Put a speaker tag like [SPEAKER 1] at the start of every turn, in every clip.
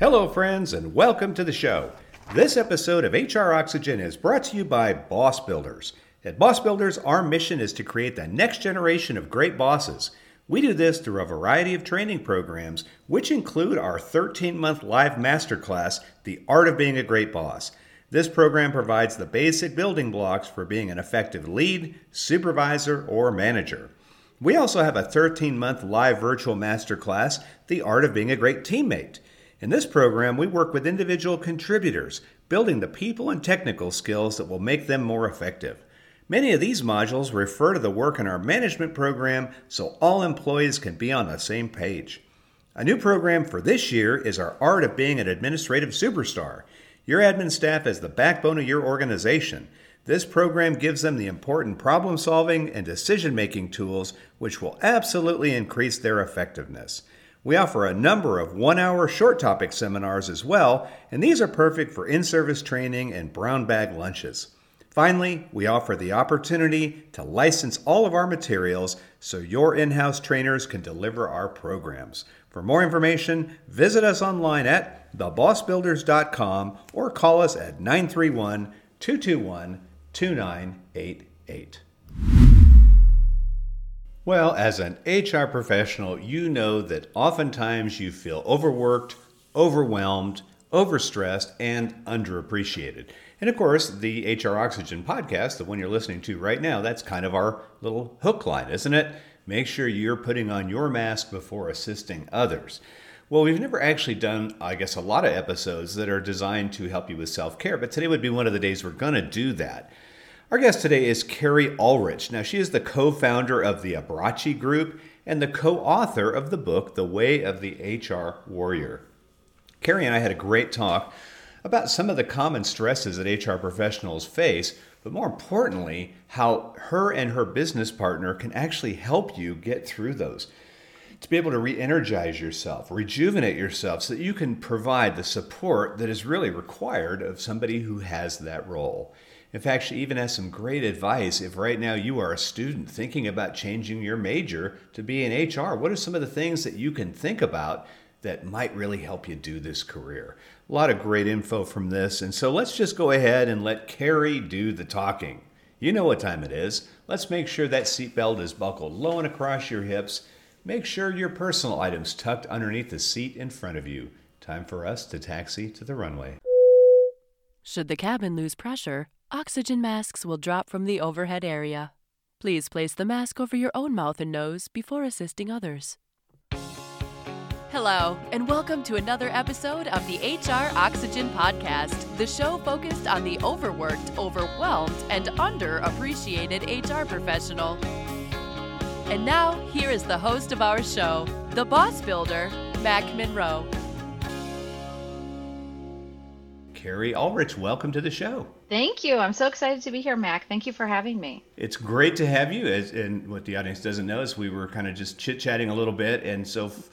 [SPEAKER 1] Hello, friends, and welcome to the show. This episode of HR Oxygen is brought to you by Boss Builders. At Boss Builders, our mission is to create the next generation of great bosses. We do this through a variety of training programs, which include our 13 month live masterclass, The Art of Being a Great Boss. This program provides the basic building blocks for being an effective lead, supervisor, or manager. We also have a 13 month live virtual masterclass, The Art of Being a Great Teammate. In this program, we work with individual contributors, building the people and technical skills that will make them more effective. Many of these modules refer to the work in our management program so all employees can be on the same page. A new program for this year is our Art of Being an Administrative Superstar. Your admin staff is the backbone of your organization. This program gives them the important problem solving and decision making tools which will absolutely increase their effectiveness. We offer a number of one hour short topic seminars as well, and these are perfect for in service training and brown bag lunches. Finally, we offer the opportunity to license all of our materials so your in house trainers can deliver our programs. For more information, visit us online at thebossbuilders.com or call us at 931 221 2988. Well, as an HR professional, you know that oftentimes you feel overworked, overwhelmed, overstressed, and underappreciated. And of course, the HR Oxygen podcast, the one you're listening to right now, that's kind of our little hook line, isn't it? Make sure you're putting on your mask before assisting others. Well, we've never actually done, I guess, a lot of episodes that are designed to help you with self care, but today would be one of the days we're going to do that. Our guest today is Carrie Ulrich. Now, she is the co founder of the Abrachi Group and the co author of the book, The Way of the HR Warrior. Carrie and I had a great talk about some of the common stresses that HR professionals face, but more importantly, how her and her business partner can actually help you get through those. To be able to re energize yourself, rejuvenate yourself, so that you can provide the support that is really required of somebody who has that role. In fact, she even has some great advice if right now you are a student thinking about changing your major to be in HR. What are some of the things that you can think about that might really help you do this career? A lot of great info from this. And so let's just go ahead and let Carrie do the talking. You know what time it is. Let's make sure that seatbelt is buckled low and across your hips. Make sure your personal items tucked underneath the seat in front of you. Time for us to taxi to the runway.
[SPEAKER 2] Should the cabin lose pressure, Oxygen masks will drop from the overhead area. Please place the mask over your own mouth and nose before assisting others. Hello, and welcome to another episode of the HR Oxygen Podcast, the show focused on the overworked, overwhelmed, and underappreciated HR professional. And now, here is the host of our show, the boss builder, Mac Munro.
[SPEAKER 1] Carrie Ulrich, welcome to the show.
[SPEAKER 3] Thank you. I'm so excited to be here, Mac. Thank you for having me.
[SPEAKER 1] It's great to have you. As, and what the audience doesn't know is we were kind of just chit chatting a little bit. And so, f-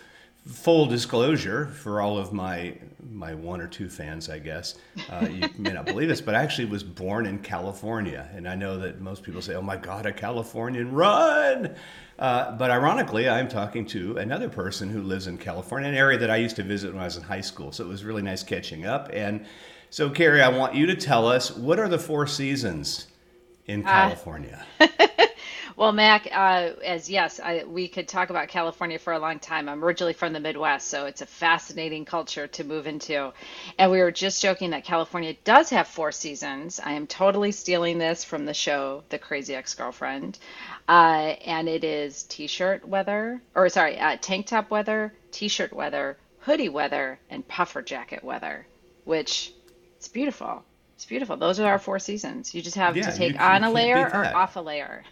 [SPEAKER 1] full disclosure for all of my my one or two fans, I guess, uh, you may not believe this, but I actually was born in California. And I know that most people say, oh my God, a Californian, run! Uh, but ironically, I'm talking to another person who lives in California, an area that I used to visit when I was in high school. So it was really nice catching up. And so, Carrie, I want you to tell us what are the four seasons in uh, California?
[SPEAKER 3] Uh, well, Mac, uh, as yes, I, we could talk about California for a long time. I'm originally from the Midwest, so it's a fascinating culture to move into. And we were just joking that California does have four seasons. I am totally stealing this from the show The Crazy Ex Girlfriend. Uh, and it is t shirt weather, or sorry, uh, tank top weather, t shirt weather, hoodie weather, and puffer jacket weather, which it's beautiful. It's beautiful. Those are our four seasons. You just have yeah, to take you, on you a layer or off a layer.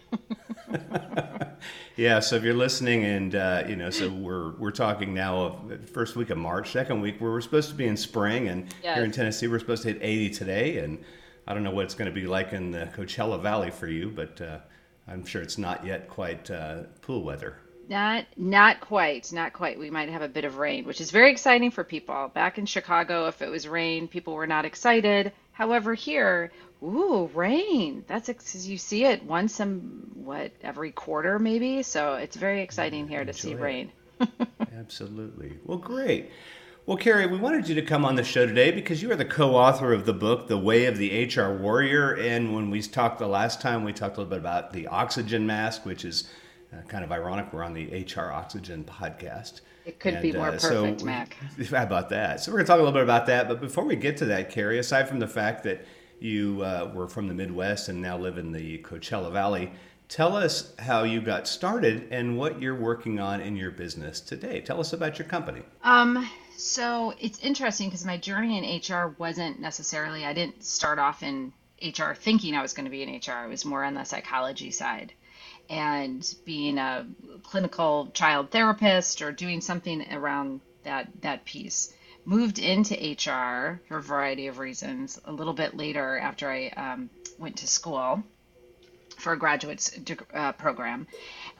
[SPEAKER 1] yeah. So if you're listening, and uh, you know, so we're we're talking now of first week of March, second week where we're supposed to be in spring, and yes. here in Tennessee we're supposed to hit 80 today, and I don't know what it's going to be like in the Coachella Valley for you, but uh, I'm sure it's not yet quite uh, pool weather.
[SPEAKER 3] Not not quite, not quite. We might have a bit of rain, which is very exciting for people. Back in Chicago, if it was rain, people were not excited. However, here, ooh, rain. That's because you see it once in what every quarter maybe. So it's very exciting here to see
[SPEAKER 1] it.
[SPEAKER 3] rain.
[SPEAKER 1] Absolutely. Well, great. Well, Carrie, we wanted you to come on the show today because you are the co author of the book, The Way of the HR Warrior. And when we talked the last time, we talked a little bit about the oxygen mask, which is uh, kind of ironic. We're on the HR Oxygen podcast.
[SPEAKER 3] It could and, be more uh, perfect, so, Mac.
[SPEAKER 1] How about that? So, we're going to talk a little bit about that. But before we get to that, Carrie, aside from the fact that you uh, were from the Midwest and now live in the Coachella Valley, tell us how you got started and what you're working on in your business today. Tell us about your company.
[SPEAKER 3] Um, so it's interesting because my journey in HR wasn't necessarily, I didn't start off in HR thinking I was going to be in HR. I was more on the psychology side. And being a clinical child therapist or doing something around that, that piece. Moved into HR for a variety of reasons a little bit later after I um, went to school for a graduate uh, program.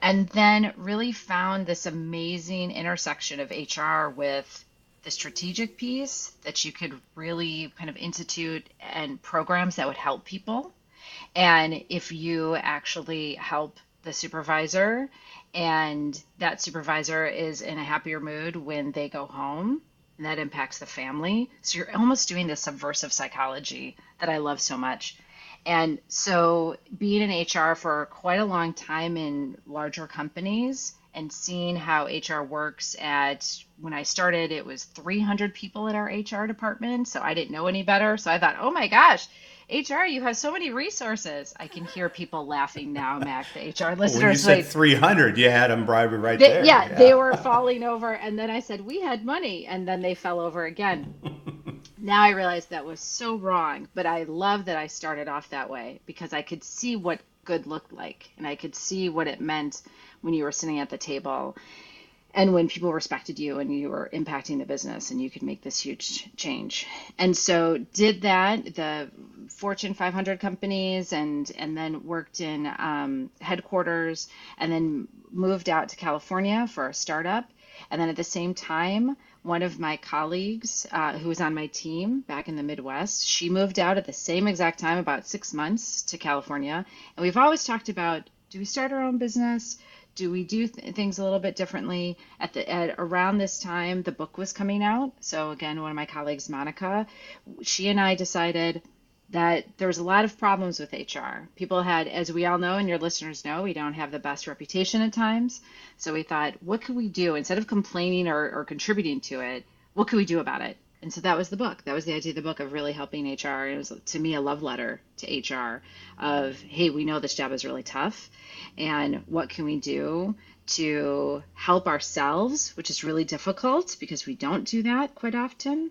[SPEAKER 3] And then really found this amazing intersection of HR with the strategic piece that you could really kind of institute and programs that would help people. And if you actually help the supervisor and that supervisor is in a happier mood when they go home, and that impacts the family. So you're almost doing the subversive psychology that I love so much. And so being in HR for quite a long time in larger companies and seeing how HR works at when I started, it was 300 people in our HR department. So I didn't know any better. So I thought, oh my gosh, HR, you have so many resources. I can hear people laughing now, Mac, the HR listeners. When
[SPEAKER 1] you said
[SPEAKER 3] like,
[SPEAKER 1] 300, you had them bribery right
[SPEAKER 3] they,
[SPEAKER 1] there.
[SPEAKER 3] Yeah, yeah, they were falling over. And then I said, we had money. And then they fell over again. now I realize that was so wrong. But I love that I started off that way because I could see what good looked like and I could see what it meant when you were sitting at the table and when people respected you and you were impacting the business and you could make this huge change. And so did that the fortune 500 companies and and then worked in um, headquarters and then moved out to california for a startup. And then at the same time one of my colleagues uh, who was on my team back in the midwest she moved out at the same exact time about six months to california. And we've always talked about do we start our own business do we do th- things a little bit differently at the at around this time the book was coming out? So again one of my colleagues monica she and i decided that there was a lot of problems with hr people had as we all know and your listeners know we don't have the best reputation at times. So we thought what could we do? Instead of complaining or, or contributing to it what could we do about it and so that was the book that was the idea of the book of really helping hr it was to me a love letter to hr of hey we know this job is really tough and what can we do to help ourselves, which is really difficult because we don't do that quite often.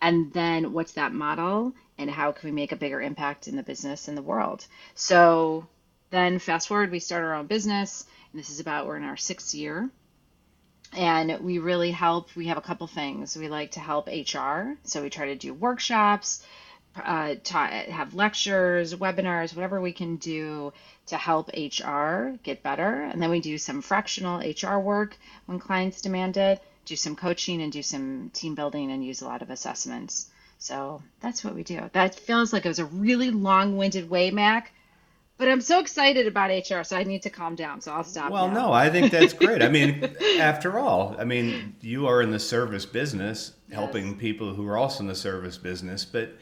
[SPEAKER 3] And then what's that model and how can we make a bigger impact in the business and the world? So then fast forward, we start our own business, and this is about we're in our sixth year. And we really help. We have a couple things. We like to help HR. So we try to do workshops, uh, ta- have lectures, webinars, whatever we can do to help HR get better. And then we do some fractional HR work when clients demand it, do some coaching and do some team building and use a lot of assessments. So that's what we do. That feels like it was a really long winded way, Mac. But I'm so excited about HR, so I need to calm down. So I'll stop.
[SPEAKER 1] Well,
[SPEAKER 3] now.
[SPEAKER 1] no, I think that's great. I mean, after all, I mean, you are in the service business, yes. helping people who are also in the service business. But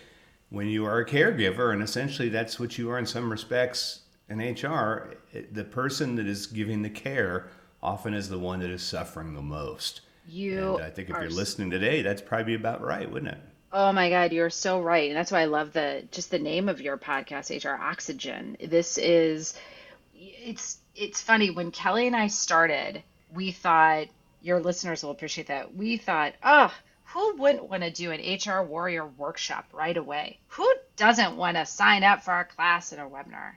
[SPEAKER 1] when you are a caregiver, and essentially that's what you are in some respects, in HR, the person that is giving the care often is the one that is suffering the most.
[SPEAKER 3] You
[SPEAKER 1] and I think if you're listening today, that's probably about right, wouldn't it?
[SPEAKER 3] Oh my God, you're so right, and that's why I love the just the name of your podcast, HR Oxygen. This is, it's it's funny when Kelly and I started, we thought your listeners will appreciate that. We thought, oh, who wouldn't want to do an HR warrior workshop right away? Who doesn't want to sign up for our class and a webinar?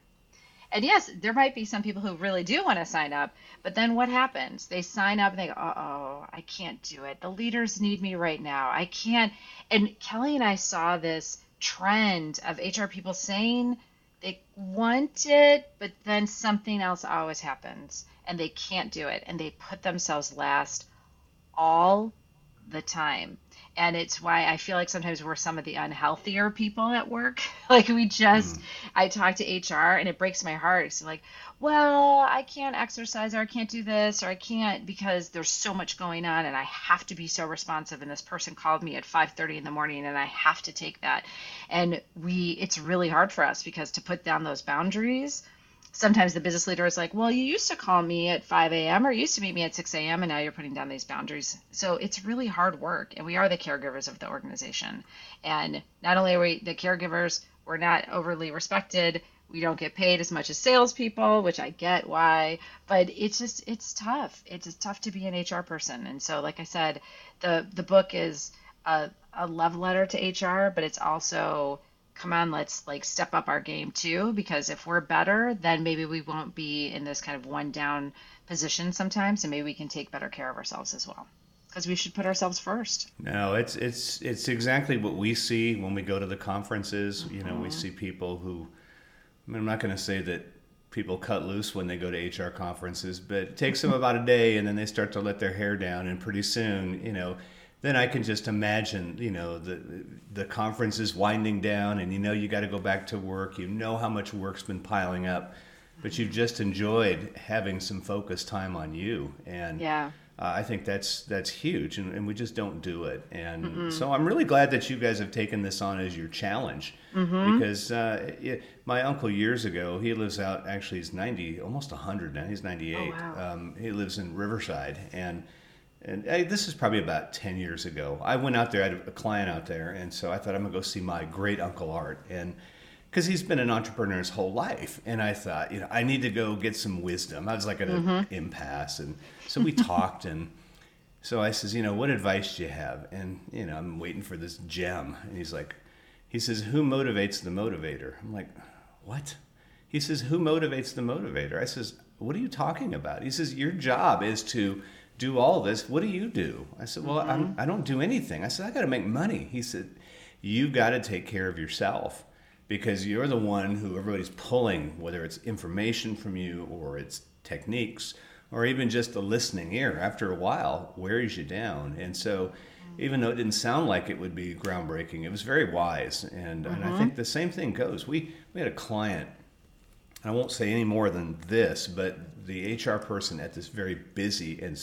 [SPEAKER 3] And yes, there might be some people who really do want to sign up, but then what happens? They sign up and they go, oh, I can't do it. The leaders need me right now. I can't. And Kelly and I saw this trend of HR people saying they want it, but then something else always happens and they can't do it and they put themselves last all the time and it's why I feel like sometimes we're some of the unhealthier people at work. like we just, mm. I talk to HR and it breaks my heart. It's like, well, I can't exercise or I can't do this or I can't because there's so much going on and I have to be so responsive. And this person called me at 5:30 in the morning and I have to take that. And we, it's really hard for us because to put down those boundaries sometimes the business leader is like, well, you used to call me at 5 a.m. or used to meet me at 6 a.m. and now you're putting down these boundaries. So it's really hard work. And we are the caregivers of the organization. And not only are we the caregivers, we're not overly respected. We don't get paid as much as salespeople, which I get why, but it's just it's tough. It's tough to be an HR person. And so, like I said, the the book is a, a love letter to HR, but it's also come on, let's like step up our game too, because if we're better, then maybe we won't be in this kind of one down position sometimes, and maybe we can take better care of ourselves as well. Because we should put ourselves first.
[SPEAKER 1] No, it's it's it's exactly what we see when we go to the conferences. Mm-hmm. You know, we mm-hmm. see people who. I mean, I'm not going to say that people cut loose when they go to HR conferences, but it takes them about a day, and then they start to let their hair down, and pretty soon, you know then I can just imagine, you know, the the conference is winding down, and you know you got to go back to work. You know how much work's been piling up, but you've just enjoyed having some focused time on you, and
[SPEAKER 3] yeah.
[SPEAKER 1] Uh, I think that's that's huge, and, and, we just don't do it. And mm so I'm really glad that you guys have taken this on as your challenge, mm-hmm. because uh, it, my uncle years ago, he lives out. Actually, he's 90, almost 100 now. He's 98. Oh, wow. um, he lives in Riverside, and and I, this is probably about 10 years ago. I went out there, I had a client out there, and so I thought I'm gonna go see my great uncle Art, and because he's been an entrepreneur his whole life, and I thought, you know, I need to go get some wisdom. I was like at an mm-hmm. impasse, and so we talked, and so I says, you know, what advice do you have? And you know, I'm waiting for this gem, and he's like, he says, who motivates the motivator? I'm like, what? He says, who motivates the motivator? I says, what are you talking about? He says, your job is to do all this. What do you do? I said, Well, mm-hmm. I don't do anything. I said, I got to make money. He said, You've got to take care of yourself because you're the one who everybody's pulling, whether it's information from you or it's techniques or even just a listening ear. After a while, wears you down. And so, even though it didn't sound like it would be groundbreaking, it was very wise. And, mm-hmm. and I mm-hmm. think the same thing goes. We, we had a client, I won't say any more than this, but the HR person at this very busy and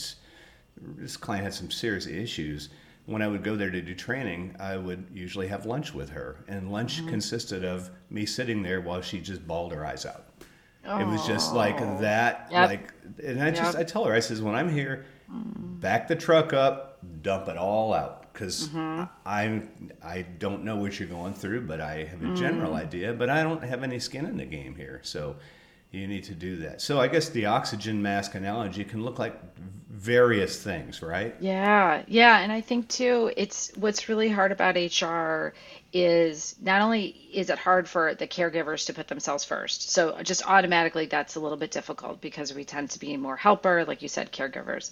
[SPEAKER 1] this client had some serious issues. When I would go there to do training, I would usually have lunch with her, and lunch mm-hmm. consisted of me sitting there while she just bawled her eyes out. Oh. It was just like that, yep. like, and I just. I tell her I says when I'm here, mm. back the truck up, dump it all out because mm-hmm. I I don't know what you're going through, but I have a mm. general idea, but I don't have any skin in the game here, so you need to do that. So I guess the oxygen mask analogy can look like various things, right?
[SPEAKER 3] Yeah, yeah, and I think too, it's what's really hard about HR is not only is it hard for the caregivers to put themselves first. So just automatically that's a little bit difficult because we tend to be more helper, like you said, caregivers.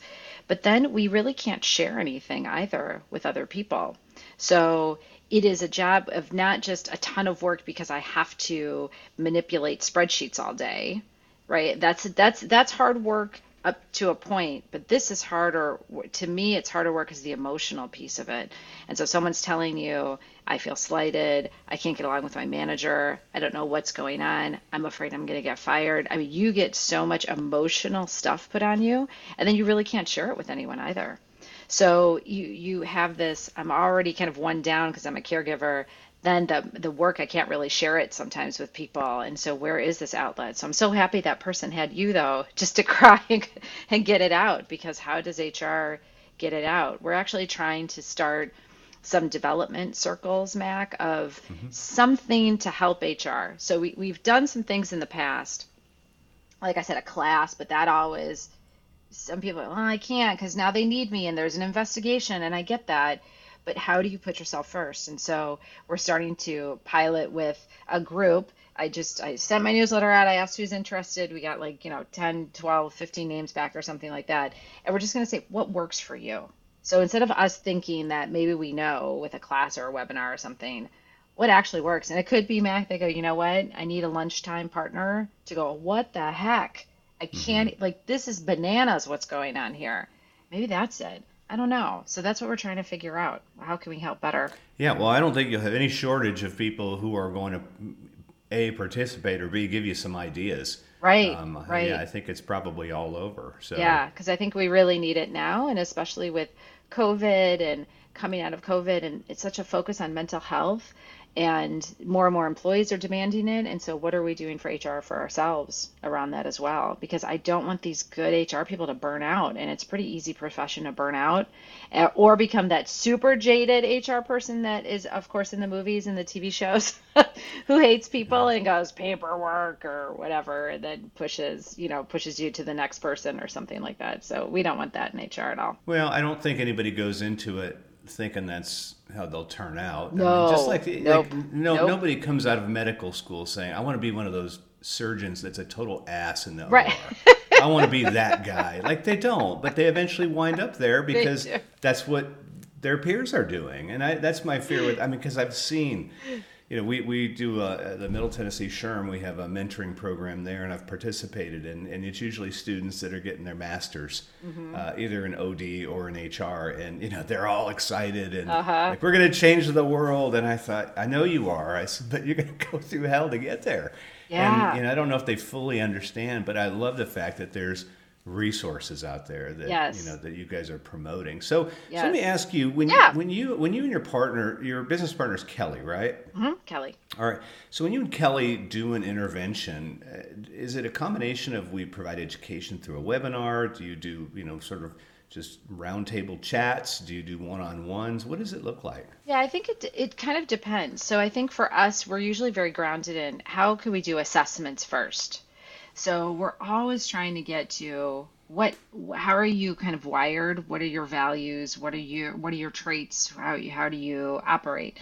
[SPEAKER 3] But then we really can't share anything either with other people. So it is a job of not just a ton of work because I have to manipulate spreadsheets all day, right? That's that's that's hard work up to a point, but this is harder to me. It's harder work is the emotional piece of it. And so someone's telling you, I feel slighted, I can't get along with my manager, I don't know what's going on, I'm afraid I'm going to get fired. I mean, you get so much emotional stuff put on you, and then you really can't share it with anyone either. So you you have this. I'm already kind of one down because I'm a caregiver. Then the the work I can't really share it sometimes with people, and so where is this outlet? So I'm so happy that person had you though, just to cry and, and get it out. Because how does HR get it out? We're actually trying to start some development circles, Mac, of mm-hmm. something to help HR. So we, we've done some things in the past, like I said, a class, but that always some people, well, I can't because now they need me and there's an investigation, and I get that. But how do you put yourself first? And so we're starting to pilot with a group. I just I sent my newsletter out. I asked who's interested. We got like, you know, 10, 12, 15 names back or something like that. And we're just going to say what works for you. So instead of us thinking that maybe we know with a class or a webinar or something, what actually works. And it could be Mac, they go, you know what? I need a lunchtime partner to go, what the heck? I mm-hmm. can't mm-hmm. like this is bananas what's going on here. Maybe that's it. I don't know. So that's what we're trying to figure out. How can we help better?
[SPEAKER 1] Yeah, well, I don't think you'll have any shortage of people who are going to a participate or b give you some ideas.
[SPEAKER 3] Right. Um, right.
[SPEAKER 1] Yeah, I think it's probably all over. So
[SPEAKER 3] yeah, because I think we really need it now, and especially with COVID and coming out of COVID, and it's such a focus on mental health and more and more employees are demanding it. And so what are we doing for hr for ourselves around that as well? Because i don't want these good hr people to burn out and it's a pretty easy profession to burn out eh, or become that super jaded hr person that is of course in the movies and the tv shows who hates people and goes paperwork or whatever and then pushes you know pushes you to the next person or something like that. So we don't want that in hr at all.
[SPEAKER 1] Well i don't think anybody goes into it thinking that's how they'll turn out.
[SPEAKER 3] No, I
[SPEAKER 1] mean,
[SPEAKER 3] just like, nope.
[SPEAKER 1] like no, nope. nobody comes out of medical school saying, "I want to be one of those surgeons that's a total ass in the
[SPEAKER 3] right.
[SPEAKER 1] OR." I want to be that guy. Like they don't, but they eventually wind up there because that's what their peers are doing, and I, that's my fear with. I mean, because I've seen you know, we, we do uh, the Middle Tennessee SHRM, we have a mentoring program there, and I've participated in, and it's usually students that are getting their masters, mm-hmm. uh, either in OD or in HR, and you know they're all excited and uh-huh. like we're going to change the world. And I thought, I know you are, I said, but you're going to go through hell to get there.
[SPEAKER 3] Yeah.
[SPEAKER 1] And you know, I don't know if they fully understand, but I love the fact that there's resources out there that
[SPEAKER 3] yes.
[SPEAKER 1] you know that you guys are promoting. So,
[SPEAKER 3] yes.
[SPEAKER 1] so let me ask you when
[SPEAKER 3] yeah.
[SPEAKER 1] you when you when you and your partner, your business partner is Kelly, right?
[SPEAKER 3] Mm-hmm. Kelly.
[SPEAKER 1] All right. So when you and Kelly do an intervention, uh, is it a combination of we provide education through a webinar? Do you do you know sort of just roundtable chats? Do you do one-on-ones? What does it look like?
[SPEAKER 3] Yeah, I think it it kind of depends. So I think for us, we're usually very grounded in how can we do assessments first. So we're always trying to get to what how are you kind of wired? What are your values? What are your what are your traits? How how do you operate?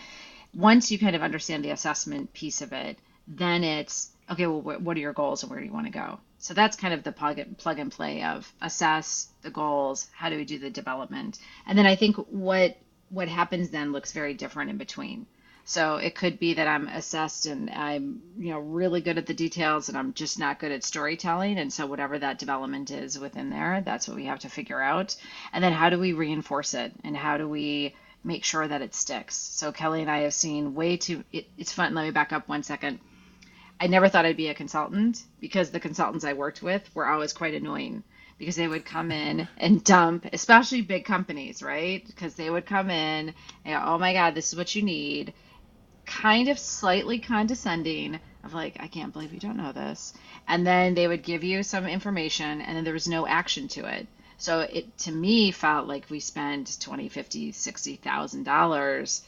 [SPEAKER 3] Once you kind of understand the assessment piece of it then it's okay well what are your goals and where do you want to go? So that's kind of the plug and, plug and play of assess the goals how do we do the development? And then i think what what happens then looks very different in between so it could be that I'm assessed and I'm, you know, really good at the details and I'm just not good at storytelling. And so whatever that development is within there, that's what we have to figure out. And then how do we reinforce it and how do we make sure that it sticks? So Kelly and I have seen way too, it, it's fun. Let me back up one second. I never thought I'd be a consultant because the consultants I worked with were always quite annoying because they would come in and dump, especially big companies, right? Because they would come in and, oh my God, this is what you need kind of slightly condescending of like i can't believe you don't know this. And then they would give you some information and then there was no action to it. So it to me felt like we spent 20 50 60 thousand dollars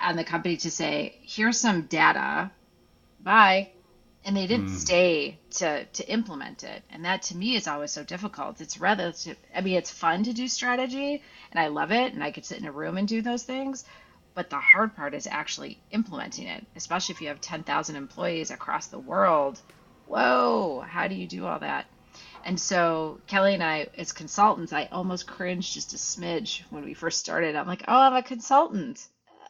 [SPEAKER 3] on the company to say here's some data. Bye. And they didn't mm. stay to to implement it. And that to me is always so difficult. It's rather to, i mean it's fun to do strategy and i love it and i could sit in a room and do those things but the hard part is actually implementing it, especially if you have 10,000 employees across the world. Whoa, how do you do all that? And so Kelly and I, as consultants, I almost cringed just a smidge when we first started. I'm like, oh, I'm a consultant.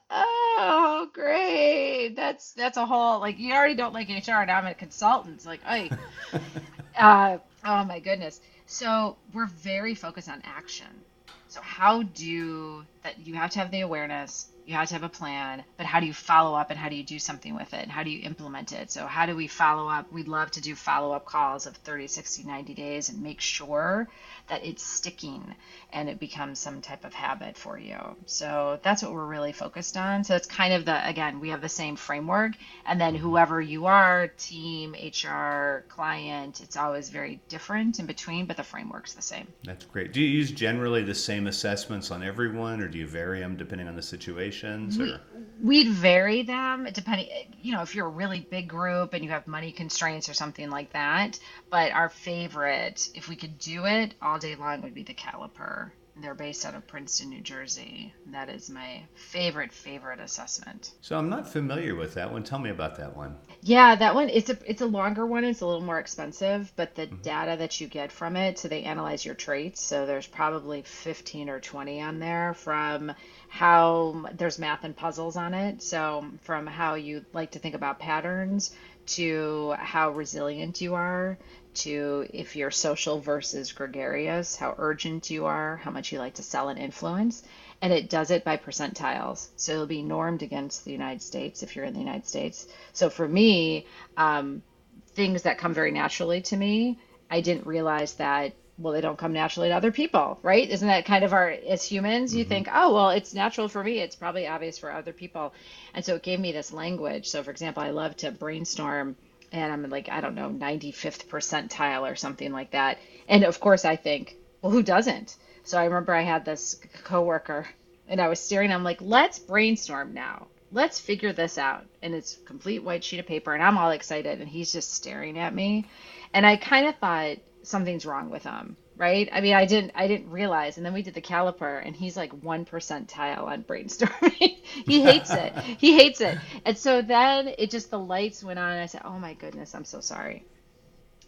[SPEAKER 3] Oh, great. That's that's a whole like you already don't like HR. Now I'm a consultant. like, hey, uh, oh my goodness. So we're very focused on action. So how do that? You have to have the awareness you have to have a plan, but how do you follow up and how do you do something with it? How do you implement it? So, how do we follow up? We'd love to do follow up calls of 30, 60, 90 days and make sure that it's sticking and it becomes some type of habit for you. So, that's what we're really focused on. So, it's kind of the, again, we have the same framework. And then, mm-hmm. whoever you are, team, HR, client, it's always very different in between, but the framework's the same.
[SPEAKER 1] That's great. Do you use generally the same assessments on everyone or do you vary them depending on the situation?
[SPEAKER 3] we, We'd vary them depending, you know, if you're a really big group and you have money constraints or something like that. But our favorite, if we could do it all day long, would be the caliper. They're based out of Princeton, New Jersey. That is my favorite, favorite assessment.
[SPEAKER 1] So I'm not familiar with that one. Tell me about that one.
[SPEAKER 3] Yeah, that one it's a it's a longer one. It's a little more expensive, but the mm-hmm. data that you get from it, so they analyze your traits. So there's probably 15 or 20 on there from how there's math and puzzles on it. So from how you like to think about patterns to how resilient you are, to if you're social versus gregarious, how urgent you are, how much you like to sell and influence. And it does it by percentiles. So it'll be normed against the United States if you're in the United States. So for me, um, things that come very naturally to me, I didn't realize that well they don't come naturally to other people right isn't that kind of our as humans you mm-hmm. think oh well it's natural for me it's probably obvious for other people and so it gave me this language so for example i love to brainstorm and I'm like, I don't know, 95th percentile or something like that. And of course, I think, well, who doesn't? So I remember I had this coworker and I was staring, I'm like, let's brainstorm now. Let's figure this out. And it's complete white sheet of paper and I'm all excited and he's just staring at me. And I kind of thought something's wrong with him right? I mean, I didn't I didn't realize, and then we did the caliper, and he's like one percentile on brainstorming. he hates it. He hates it. And so then it just the lights went on. I said, "Oh my goodness, I'm so sorry."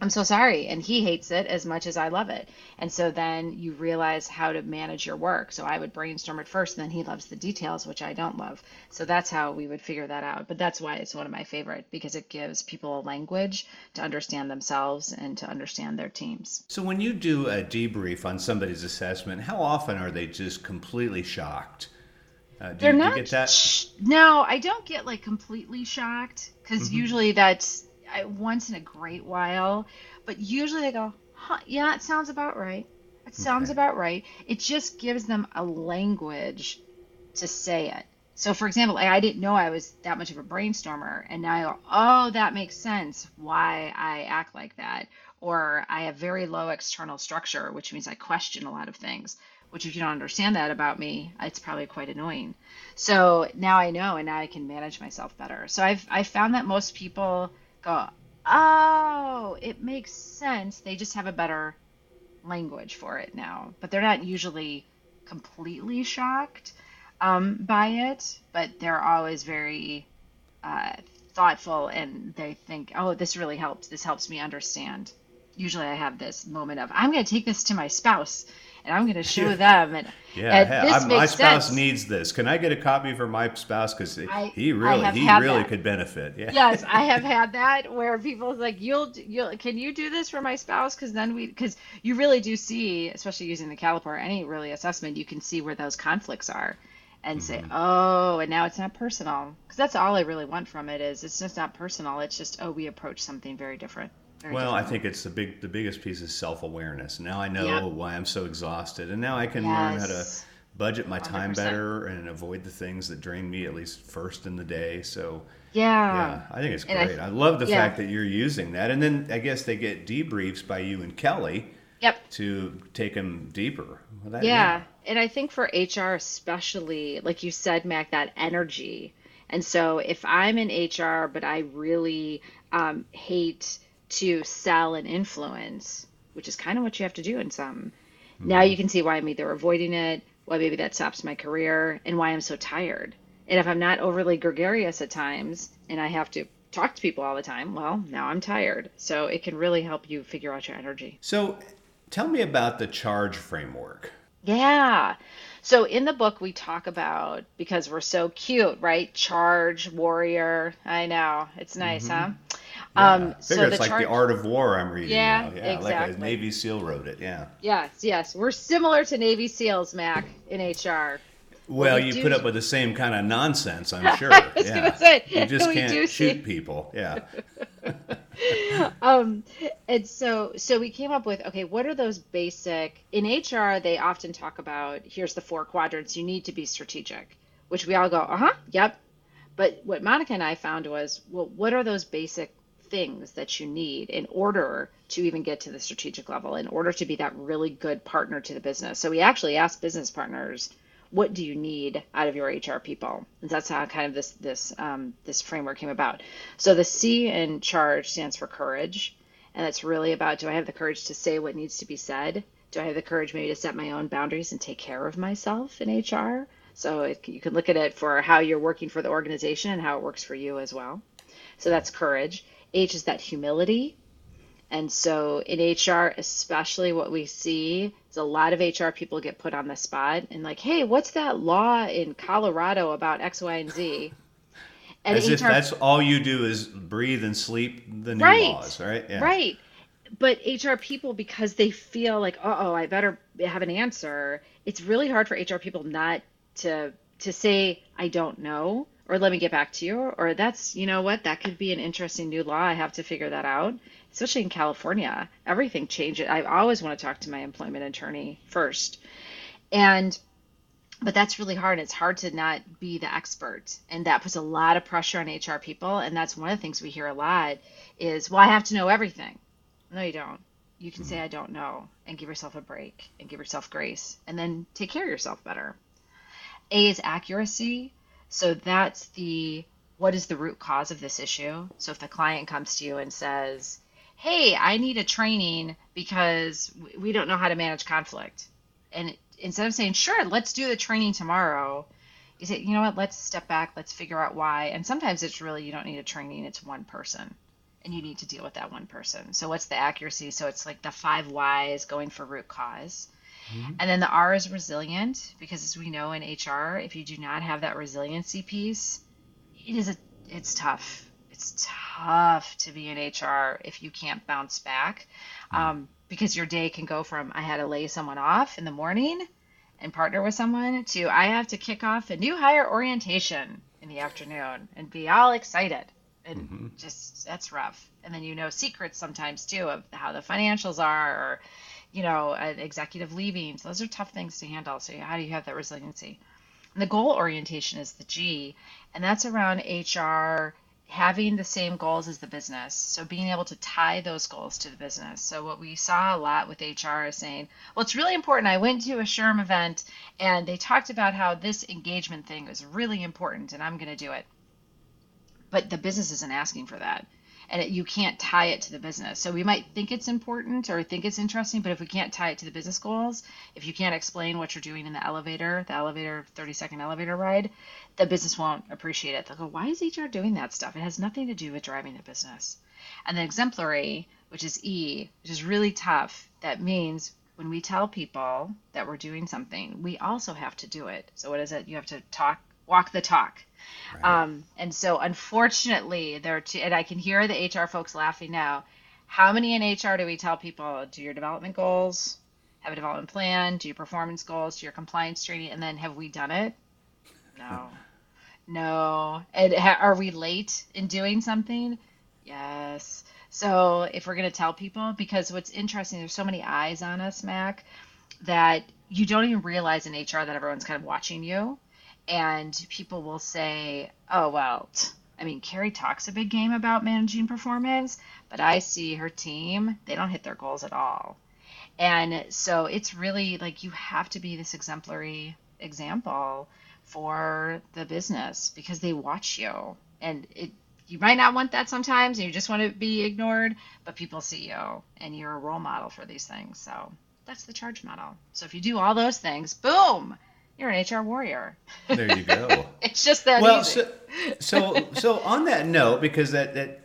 [SPEAKER 3] I'm so sorry. And he hates it as much as I love it. And so then you realize how to manage your work. So I would brainstorm it first, and then he loves the details, which I don't love. So that's how we would figure that out. But that's why it's one of my favorite because it gives people a language to understand themselves and to understand their teams.
[SPEAKER 1] So when you do a debrief on somebody's assessment, how often are they just completely shocked?
[SPEAKER 3] Uh, They're not. Sh- no, I don't get like completely shocked because mm-hmm. usually that's I, once in a great while, but usually they go, huh, yeah, it sounds about right. It sounds okay. about right. It just gives them a language to say it. So, for example, I didn't know I was that much of a brainstormer, and now I go, oh, that makes sense why I act like that. Or I have very low external structure, which means I question a lot of things. Which, if you don't understand that about me, it's probably quite annoying. So now I know, and now I can manage myself better. So I've I found that most people go, oh, it makes sense. They just have a better language for it now, but they're not usually completely shocked um, by it, but they're always very uh, thoughtful and they think, oh, this really helps. This helps me understand. Usually I have this moment of, I'm going to take this to my spouse and I'm going to show them. And,
[SPEAKER 1] yeah, and my spouse sense. needs this. Can I get a copy for my spouse? Because he really, he really that. could benefit. Yeah.
[SPEAKER 3] Yes, I have had that where people like, you'll, you'll, can you do this for my spouse? Because then we, because you really do see, especially using the caliper, any really assessment, you can see where those conflicts are and mm-hmm. say, oh, and now it's not personal. Because that's all I really want from it is it's just not personal. It's just, oh, we approach something very different.
[SPEAKER 1] Well, I think it's the big, the biggest piece is self awareness. Now I know yep. why I'm so exhausted, and now I can yes. learn how to budget my time 100%. better and avoid the things that drain me at least first in the day. So
[SPEAKER 3] yeah,
[SPEAKER 1] yeah, I think it's great. I, I, love the yeah. fact that you're using that, and then I guess they get debriefs by you and Kelly.
[SPEAKER 3] Yep.
[SPEAKER 1] To take them deeper.
[SPEAKER 3] Yeah, mean? and I think for HR especially, like you said, Mac, that energy. And so if I'm in HR, but I really um, hate to sell and influence, which is kind of what you have to do in some. Mm-hmm. Now you can see why I'm either avoiding it, why maybe that stops my career, and why I'm so tired. And if I'm not overly gregarious at times and I have to talk to people all the time, well, now I'm tired. So it can really help you figure out your energy.
[SPEAKER 1] So tell me about the charge framework.
[SPEAKER 3] Yeah. So in the book, we talk about because we're so cute, right? Charge, warrior. I know. It's nice, mm-hmm. huh?
[SPEAKER 1] Yeah. Um, I so it's like chart... the art of war I'm reading. Yeah, now. yeah, exactly. like a Navy SEAL wrote it. Yeah.
[SPEAKER 3] Yes, yes, we're similar to Navy SEAls, Mac, in HR.
[SPEAKER 1] Well, we you do... put up with the same kind of nonsense, I'm sure. I was yeah. Say, you just can't shoot see... people. Yeah.
[SPEAKER 3] um, and so, so we came up with okay, what are those basic in HR? They often talk about here's the four quadrants. You need to be strategic, which we all go, uh huh, yep. But what Monica and I found was, well, what are those basic things that you need in order to even get to the strategic level, in order to be that really good partner to the business. So we actually ask business partners, what do you need out of your HR people? And that's how kind of this this um, this framework came about. So the C in charge stands for courage, and it's really about do I have the courage to say what needs to be said? Do I have the courage maybe to set my own boundaries and take care of myself in HR? So it, you can look at it for how you're working for the organization and how it works for you as well. So that's courage. H is that humility. And so in HR, especially what we see is a lot of HR people get put on the spot and like, hey, what's that law in Colorado about X, Y, and Z?
[SPEAKER 1] And As HR, if that's all you do is breathe and sleep the new
[SPEAKER 3] right,
[SPEAKER 1] laws, right?
[SPEAKER 3] Yeah. Right. But HR people, because they feel like, oh, I better have an answer, it's really hard for HR people not to to say, I don't know, or let me get back to you, or that's, you know what, that could be an interesting new law. I have to figure that out. Especially in California, everything changes. I always want to talk to my employment attorney first. And but that's really hard. It's hard to not be the expert, and that puts a lot of pressure on HR people. And that's one of the things we hear a lot is, "Well, I have to know everything." No, you don't. You can mm-hmm. say, "I don't know," and give yourself a break and give yourself grace, and then take care of yourself better. A is accuracy. So that's the what is the root cause of this issue? So if the client comes to you and says, "Hey, I need a training because we don't know how to manage conflict," and instead of saying, sure, let's do the training tomorrow, you say, you know what, let's step back, let's figure out why. And sometimes it's really, you don't need a training, it's one person. And you need to deal with that one person. So, what's the accuracy? So, it's like the five whys going for root because mm-hmm. And then the R is resilient, because as we know in HR, if you do not have that resiliency piece, it is a, it's tough. It's tough to be in HR if you can't bounce back. Mm-hmm. Um, because your day can go from I had to lay someone off in the morning and partner with someone to I have to kick off a new hire orientation in the afternoon and be all excited. And mm-hmm. just that's rough. And then you know secrets sometimes too of how the financials are or you know, uh, executive leaving. So those are tough things to handle. So how do you have that resiliency? And the goal orientation is the G, and that's around HR having the same goals as the business. So being able to tie those goals to the business. So what we saw a lot with HR is saying, well, it's really important. I went to a SHRM event and they talked about how this engagement thing is really important and I'm going to do it. But the business isn't asking for that and it, you can't tie it to the business. So we might think it's important or think it's interesting, but if we can't tie it to the business goals, if you can't explain what you're doing in the elevator, the elevator 30 second elevator ride, the business won't appreciate it. They'll go, why is HR doing that stuff? It has nothing to do with driving the business. And then exemplary, which is E, which is really tough. That means when we tell people that we're doing something, we also have to do it. So what is it? You have to talk, walk the talk. Right. Um, and so, unfortunately, there are two, and I can hear the HR folks laughing now. How many in HR do we tell people do your development goals, have a development plan, do your performance goals, do your compliance training, and then have we done it? No, no. And ha- are we late in doing something? Yes. So if we're going to tell people, because what's interesting, there's so many eyes on us, Mac, that you don't even realize in HR that everyone's kind of watching you and people will say, "Oh well." I mean, Carrie talks a big game about managing performance, but I see her team, they don't hit their goals at all. And so it's really like you have to be this exemplary example for the business because they watch you. And it you might not want that sometimes and you just want to be ignored, but people see you and you're a role model for these things. So that's the charge model. So if you do all those things, boom, you're an HR warrior.
[SPEAKER 1] There you go.
[SPEAKER 3] it's just that well, easy.
[SPEAKER 1] So, so, so on that note, because that, that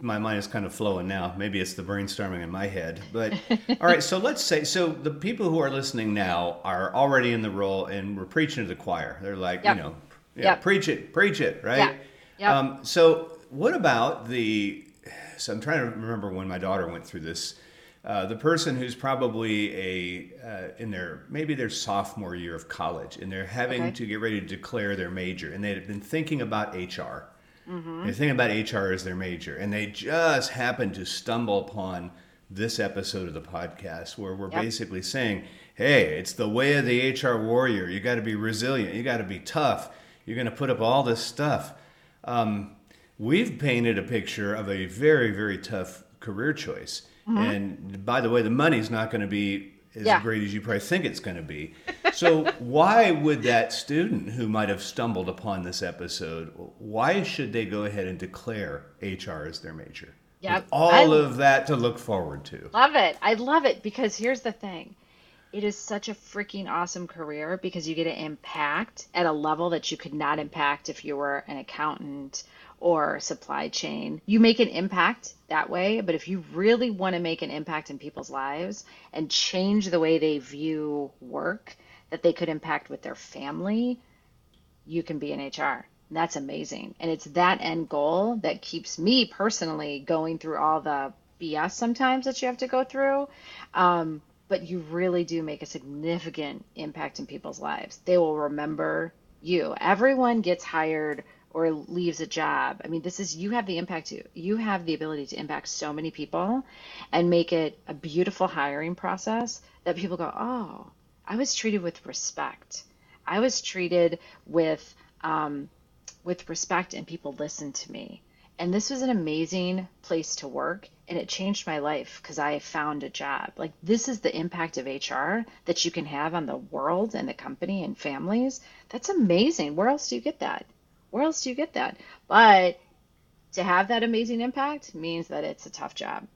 [SPEAKER 1] my mind is kind of flowing now. Maybe it's the brainstorming in my head. But all right, so let's say so the people who are listening now are already in the role and we're preaching to the choir. They're like, yep. you know, yeah, yep. preach it, preach it, right? Yeah. Yep. Um, so what about the? So I'm trying to remember when my daughter went through this uh, the person who's probably a uh, in their maybe their sophomore year of college and they're having okay. to get ready to declare their major and they've been thinking about HR. Mm-hmm. They're thinking about HR as their major and they just happen to stumble upon this episode of the podcast where we're yep. basically saying, "Hey, it's the way of the HR warrior. You got to be resilient. You got to be tough. You're going to put up all this stuff." Um, we've painted a picture of a very very tough career choice Mm-hmm. And by the way, the money's not going to be as yeah. great as you probably think it's going to be. So why would that student who might have stumbled upon this episode, why should they go ahead and declare HR as their major? Yeah, all I, of that to look forward to.
[SPEAKER 3] Love it. I love it because here's the thing. It is such a freaking awesome career because you get to impact at a level that you could not impact if you were an accountant or supply chain. You make an impact that way, but if you really want to make an impact in people's lives and change the way they view work that they could impact with their family, you can be in HR. That's amazing. And it's that end goal that keeps me personally going through all the BS sometimes that you have to go through. Um, but you really do make a significant impact in people's lives. They will remember you. Everyone gets hired or leaves a job. I mean, this is you have the impact you have the ability to impact so many people and make it a beautiful hiring process that people go, "Oh, I was treated with respect. I was treated with um, with respect, and people listened to me." And this was an amazing place to work, and it changed my life because I found a job. Like this is the impact of HR that you can have on the world and the company and families. That's amazing. Where else do you get that? Where else do you get that? But to have that amazing impact means that it's a tough job.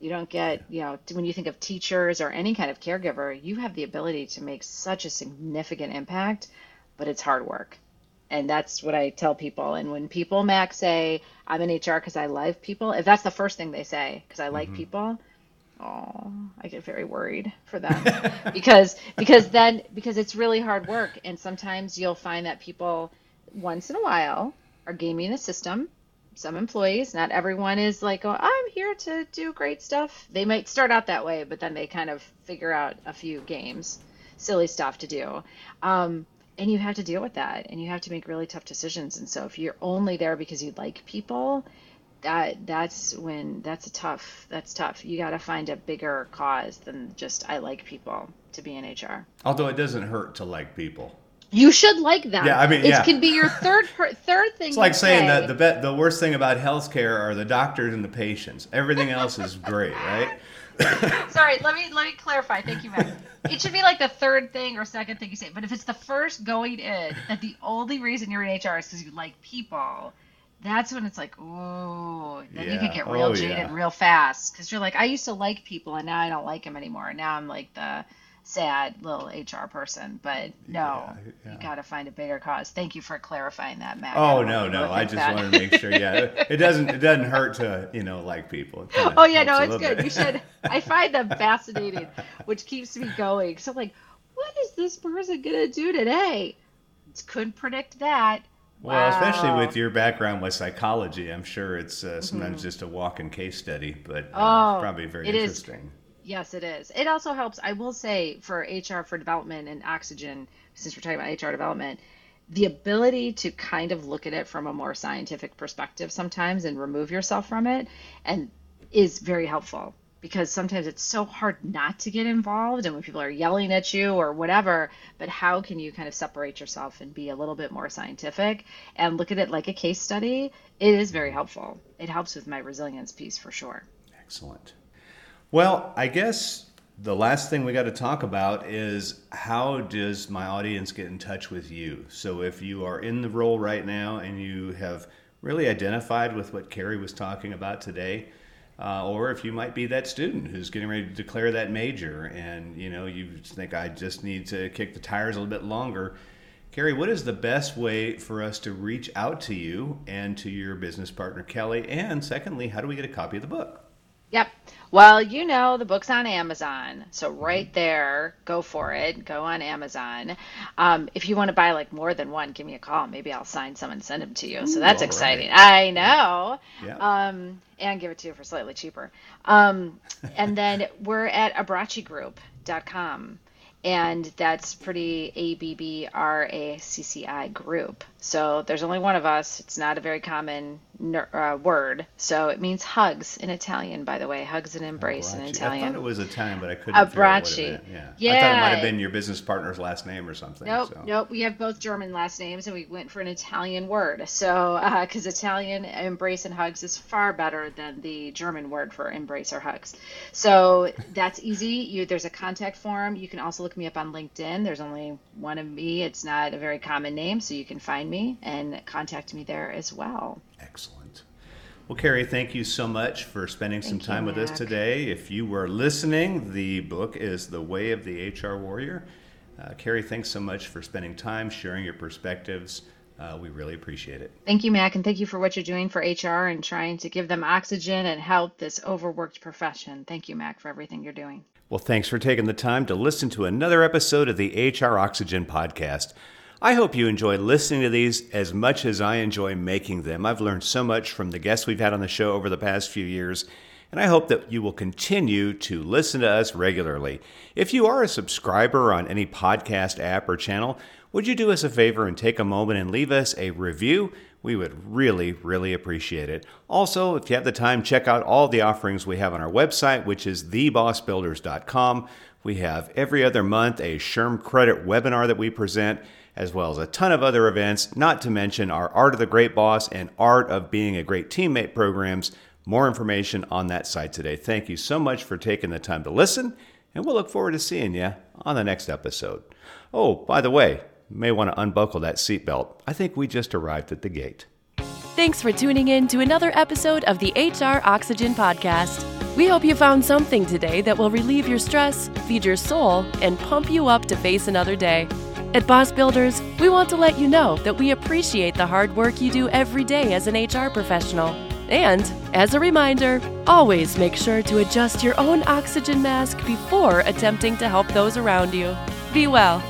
[SPEAKER 3] You don't get, you know, when you think of teachers or any kind of caregiver, you have the ability to make such a significant impact, but it's hard work. And that's what I tell people. And when people, Mac, say, I'm in HR because I love people, if that's the first thing they say, because I like mm-hmm. people, oh, I get very worried for them because because then because it's really hard work, and sometimes you'll find that people once in a while are gaming the system. Some employees, not everyone is like, oh, I'm here to do great stuff. They might start out that way, but then they kind of figure out a few games, silly stuff to do. Um, and you have to deal with that and you have to make really tough decisions. And so if you're only there because you like people, that that's when that's a tough that's tough you got to find a bigger cause than just i like people to be in hr
[SPEAKER 1] although it doesn't hurt to like people
[SPEAKER 3] you should like them.
[SPEAKER 1] Yeah, I mean,
[SPEAKER 3] it
[SPEAKER 1] yeah.
[SPEAKER 3] can be your third third thing.
[SPEAKER 1] It's like saying say. that the be- the worst thing about healthcare are the doctors and the patients. Everything else is great, right?
[SPEAKER 3] Sorry, let me let me clarify. Thank you, Mac. It should be like the third thing or second thing you say. But if it's the first going in, that the only reason you're in HR is because you like people, that's when it's like, ooh, then yeah. you can get oh, real oh, jaded yeah. real fast because you're like, I used to like people and now I don't like them anymore. Now I'm like the sad little HR person, but no, yeah, yeah. you got to find a bigger cause. Thank you for clarifying that, Mac.
[SPEAKER 1] Oh no, no, I just that. wanted to make sure. Yeah, it doesn't it doesn't hurt to you know like people.
[SPEAKER 3] Oh yeah, no, it's good. Bit. You should. I find them fascinating, which keeps me going. So I'm like, what is this person gonna do today? Couldn't predict that.
[SPEAKER 1] Well, wow. especially with your background with psychology, I'm sure it's uh, sometimes mm-hmm. just a walk-in case study, but uh, oh, probably very interesting. Is
[SPEAKER 3] Yes, it is. It also helps, I will say, for HR for development and oxygen, since we're talking about HR development, the ability to kind of look at it from a more scientific perspective sometimes and remove yourself from it and is very helpful. Because sometimes it's so hard not to get involved and when people are yelling at you or whatever but how can you kind of separate yourself and be a little bit more scientific? And look at it like a case study it is very helpful. It helps with my resilience piece for sure.
[SPEAKER 1] Excellent well, I guess the last thing we got to talk about is how does my audience get in touch with you? So if you are in the role right now and you have really identified with what Carrie was talking about today, uh, or if you might be that student who's getting ready to declare that major and you know you think I just need to kick the tires a little bit longer. Carrie, what is the best way for us to reach out to you and to your business partner Kelly? And secondly, how do we get a copy of the book?
[SPEAKER 3] Yep. Well, you know, the book's on Amazon. So right mm-hmm. there, go for it. Go on Amazon. Um, if you want to buy like more than one, give me a call. Maybe I'll sign some and send them to you. So that's exciting. Right. I know. Yeah. Um, and give it to you for slightly cheaper. Um, and then we're at abbracci.group.com and that's pretty A B B R A C C I group. So there's only one of us. It's not a very common uh, word. So it means hugs in Italian, by the way. Hugs and embrace in Italian. I
[SPEAKER 1] thought it was Italian, but I couldn't. Abbracci. Yeah. yeah. I thought it might have been your business partner's last name or something.
[SPEAKER 3] Nope. So. Nope. We have both German last names, and we went for an Italian word. So because uh, Italian embrace and hugs is far better than the German word for embrace or hugs. So that's easy. You there's a contact form. You can also look me up on LinkedIn. There's only one of me. It's not a very common name, so you can find me and contact me there as well.
[SPEAKER 1] Excellent. Well, Carrie, thank you so much for spending thank some time you, with us today. If you were listening, the book is The Way of the HR Warrior. Uh, Carrie, thanks so much for spending time sharing your perspectives. Uh, we really appreciate it.
[SPEAKER 3] Thank you, Mac, and thank you for what you're doing for HR and trying to give them oxygen and help this overworked profession. Thank you, Mac, for everything you're doing.
[SPEAKER 1] Well, thanks for taking the time to listen to another episode of the HR Oxygen podcast. I hope you enjoy listening to these as much as I enjoy making them. I've learned so much from the guests we've had on the show over the past few years, and I hope that you will continue to listen to us regularly. If you are a subscriber on any podcast app or channel, would you do us a favor and take a moment and leave us a review? We would really, really appreciate it. Also, if you have the time, check out all the offerings we have on our website, which is thebossbuilders.com. We have every other month a SHRM credit webinar that we present, as well as a ton of other events, not to mention our Art of the Great Boss and Art of Being a Great Teammate programs. More information on that site today. Thank you so much for taking the time to listen, and we'll look forward to seeing you on the next episode. Oh, by the way, you may want to unbuckle that seatbelt. I think we just arrived at the gate.
[SPEAKER 2] Thanks for tuning in to another episode of the HR Oxygen Podcast. We hope you found something today that will relieve your stress, feed your soul, and pump you up to face another day. At Boss Builders, we want to let you know that we appreciate the hard work you do every day as an HR professional. And, as a reminder, always make sure to adjust your own oxygen mask before attempting to help those around you. Be well.